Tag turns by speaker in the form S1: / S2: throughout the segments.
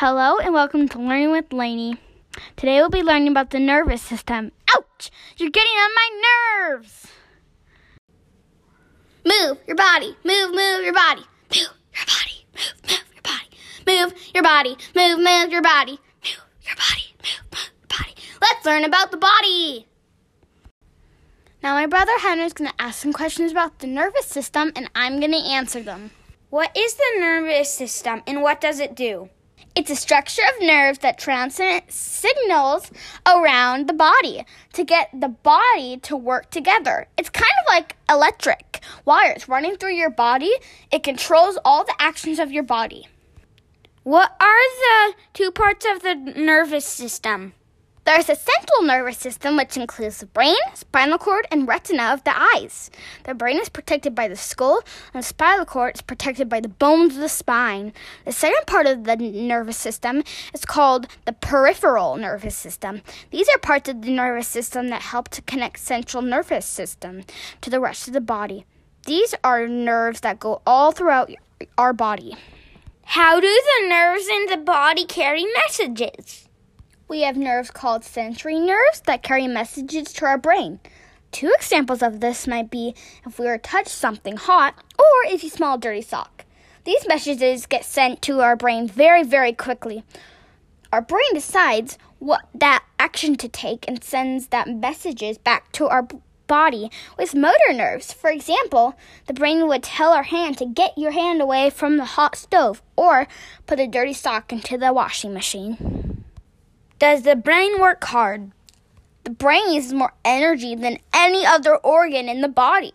S1: Hello and welcome to Learning with Lainey. Today we'll be learning about the nervous system. Ouch! You're getting on my nerves!
S2: Move your body, move, move your body, move your body, move, move your body, move your body, move, move your body, move your body, move, move your body. Let's learn about the body.
S1: Now, my brother Henry's to ask some questions about the nervous system and I'm to answer them.
S3: What is the nervous system and what does it do?
S1: It's a structure of nerves that transmit signals around the body to get the body to work together. It's kind of like electric wires running through your body. It controls all the actions of your body.
S3: What are the two parts of the nervous system?
S1: There's a central nervous system which includes the brain, spinal cord, and retina of the eyes. The brain is protected by the skull, and the spinal cord is protected by the bones of the spine. The second part of the nervous system is called the peripheral nervous system. These are parts of the nervous system that help to connect central nervous system to the rest of the body. These are nerves that go all throughout our body.
S3: How do the nerves in the body carry messages?
S1: We have nerves called sensory nerves that carry messages to our brain. Two examples of this might be if we were to touch something hot or if you smell a dirty sock. These messages get sent to our brain very, very quickly. Our brain decides what that action to take and sends that messages back to our body with motor nerves. For example, the brain would tell our hand to get your hand away from the hot stove or put a dirty sock into the washing machine.
S3: Does the brain work hard?
S1: The brain uses more energy than any other organ in the body.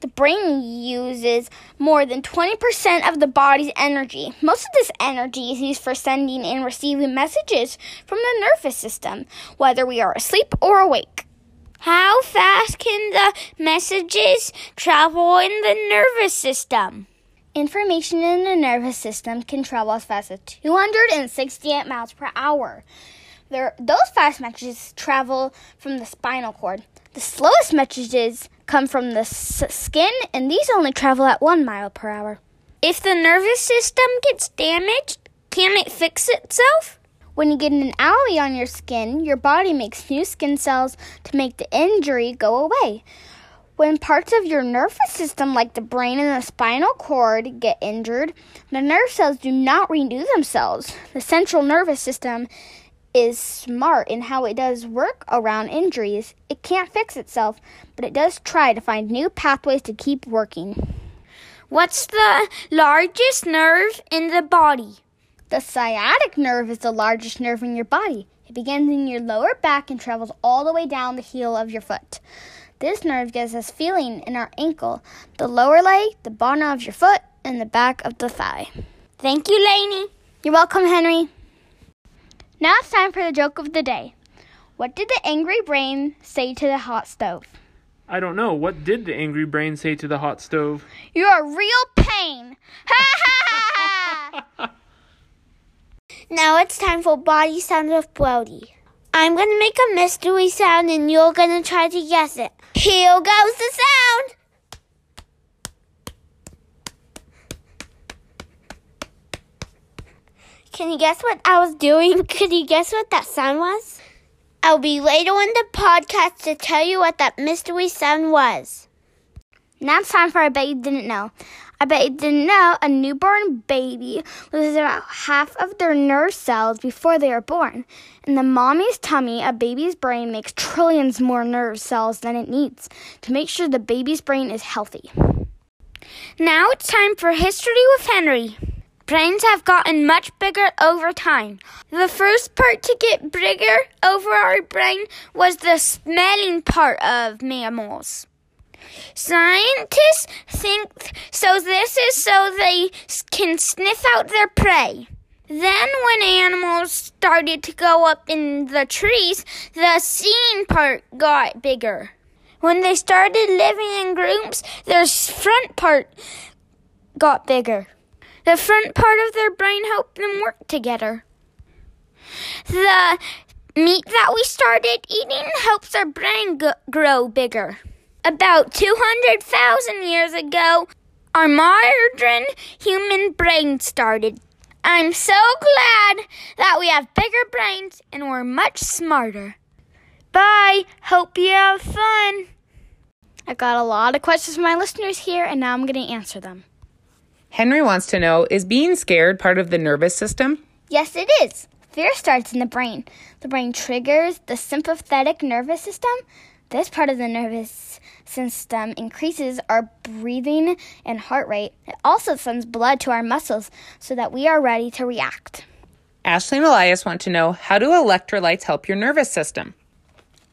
S1: The brain uses more than 20% of the body's energy. Most of this energy is used for sending and receiving messages from the nervous system, whether we are asleep or awake.
S3: How fast can the messages travel in the nervous system?
S1: Information in the nervous system can travel as fast as 268 miles per hour. There, those fast messages travel from the spinal cord. The slowest messages come from the s- skin, and these only travel at one mile per hour.
S3: If the nervous system gets damaged, can it fix itself?
S1: When you get an owie on your skin, your body makes new skin cells to make the injury go away. When parts of your nervous system, like the brain and the spinal cord, get injured, the nerve cells do not renew themselves. The central nervous system is smart in how it does work around injuries. It can't fix itself, but it does try to find new pathways to keep working.
S3: What's the largest nerve in the body?
S1: The sciatic nerve is the largest nerve in your body. It begins in your lower back and travels all the way down the heel of your foot. This nerve gives us feeling in our ankle, the lower leg, the bottom of your foot, and the back of the thigh.
S3: Thank you, Lainey.
S1: You're welcome, Henry. Now it's time for the joke of the day. What did the angry brain say to the hot stove?
S4: I don't know. What did the angry brain say to the hot stove?
S1: You're a real pain. Ha ha ha!
S3: Now it's time for body sounds with Brody. I'm gonna make a mystery sound and you're gonna try to guess it. Here goes the sound. Can you guess what I was doing? Could you guess what that sound was? I'll be later in the podcast to tell you what that mystery sound was.
S1: Now it's time for I bet you didn't know. I bet you didn't know a newborn baby loses about half of their nerve cells before they are born. In the mommy's tummy, a baby's brain makes trillions more nerve cells than it needs to make sure the baby's brain is healthy.
S3: Now it's time for History with Henry. Brains have gotten much bigger over time. The first part to get bigger over our brain was the smelling part of mammals. Scientists think so this is so they can sniff out their prey. Then when animals started to go up in the trees, the seeing part got bigger. When they started living in groups, their front part got bigger. The front part of their brain helped them work together. The meat that we started eating helps our brain g- grow bigger. About 200,000 years ago, our modern human brain started. I'm so glad that we have bigger brains and we're much smarter. Bye. Hope you have fun.
S1: I got a lot of questions from my listeners here, and now I'm going to answer them.
S5: Henry wants to know Is being scared part of the nervous system?
S1: Yes, it is. Fear starts in the brain. The brain triggers the sympathetic nervous system. This part of the nervous system increases our breathing and heart rate. It also sends blood to our muscles so that we are ready to react.
S5: Ashley and Elias want to know How do electrolytes help your nervous system?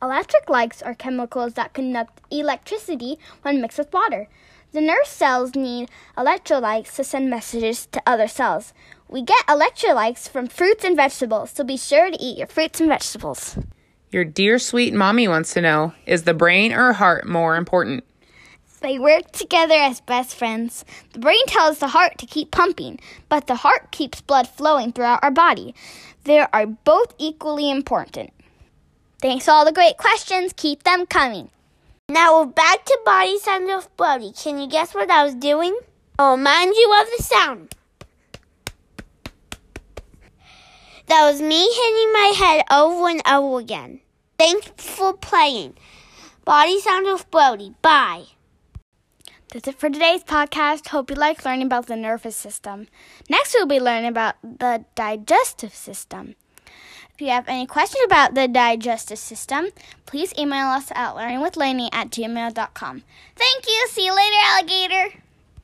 S1: Electrolytes are chemicals that conduct electricity when mixed with water. The nerve cells need electrolytes to send messages to other cells. We get electrolytes from fruits and vegetables, so be sure to eat your fruits and vegetables.
S5: Your dear sweet mommy wants to know Is the brain or heart more important?
S1: They work together as best friends. The brain tells the heart to keep pumping, but the heart keeps blood flowing throughout our body. They are both equally important. Thanks for all the great questions. Keep them coming.
S3: Now we're back to Body Sound of Brody. Can you guess what I was doing? Oh, I'll remind you of the sound. That was me hitting my head over and over again. Thanks for playing. Body Sound of Brody. Bye.
S1: That's it for today's podcast. Hope you like learning about the nervous system. Next, we'll be learning about the digestive system. If you have any questions about the digestive system, please email us at learningwithlaney at gmail.com. Thank you. See you later, alligator.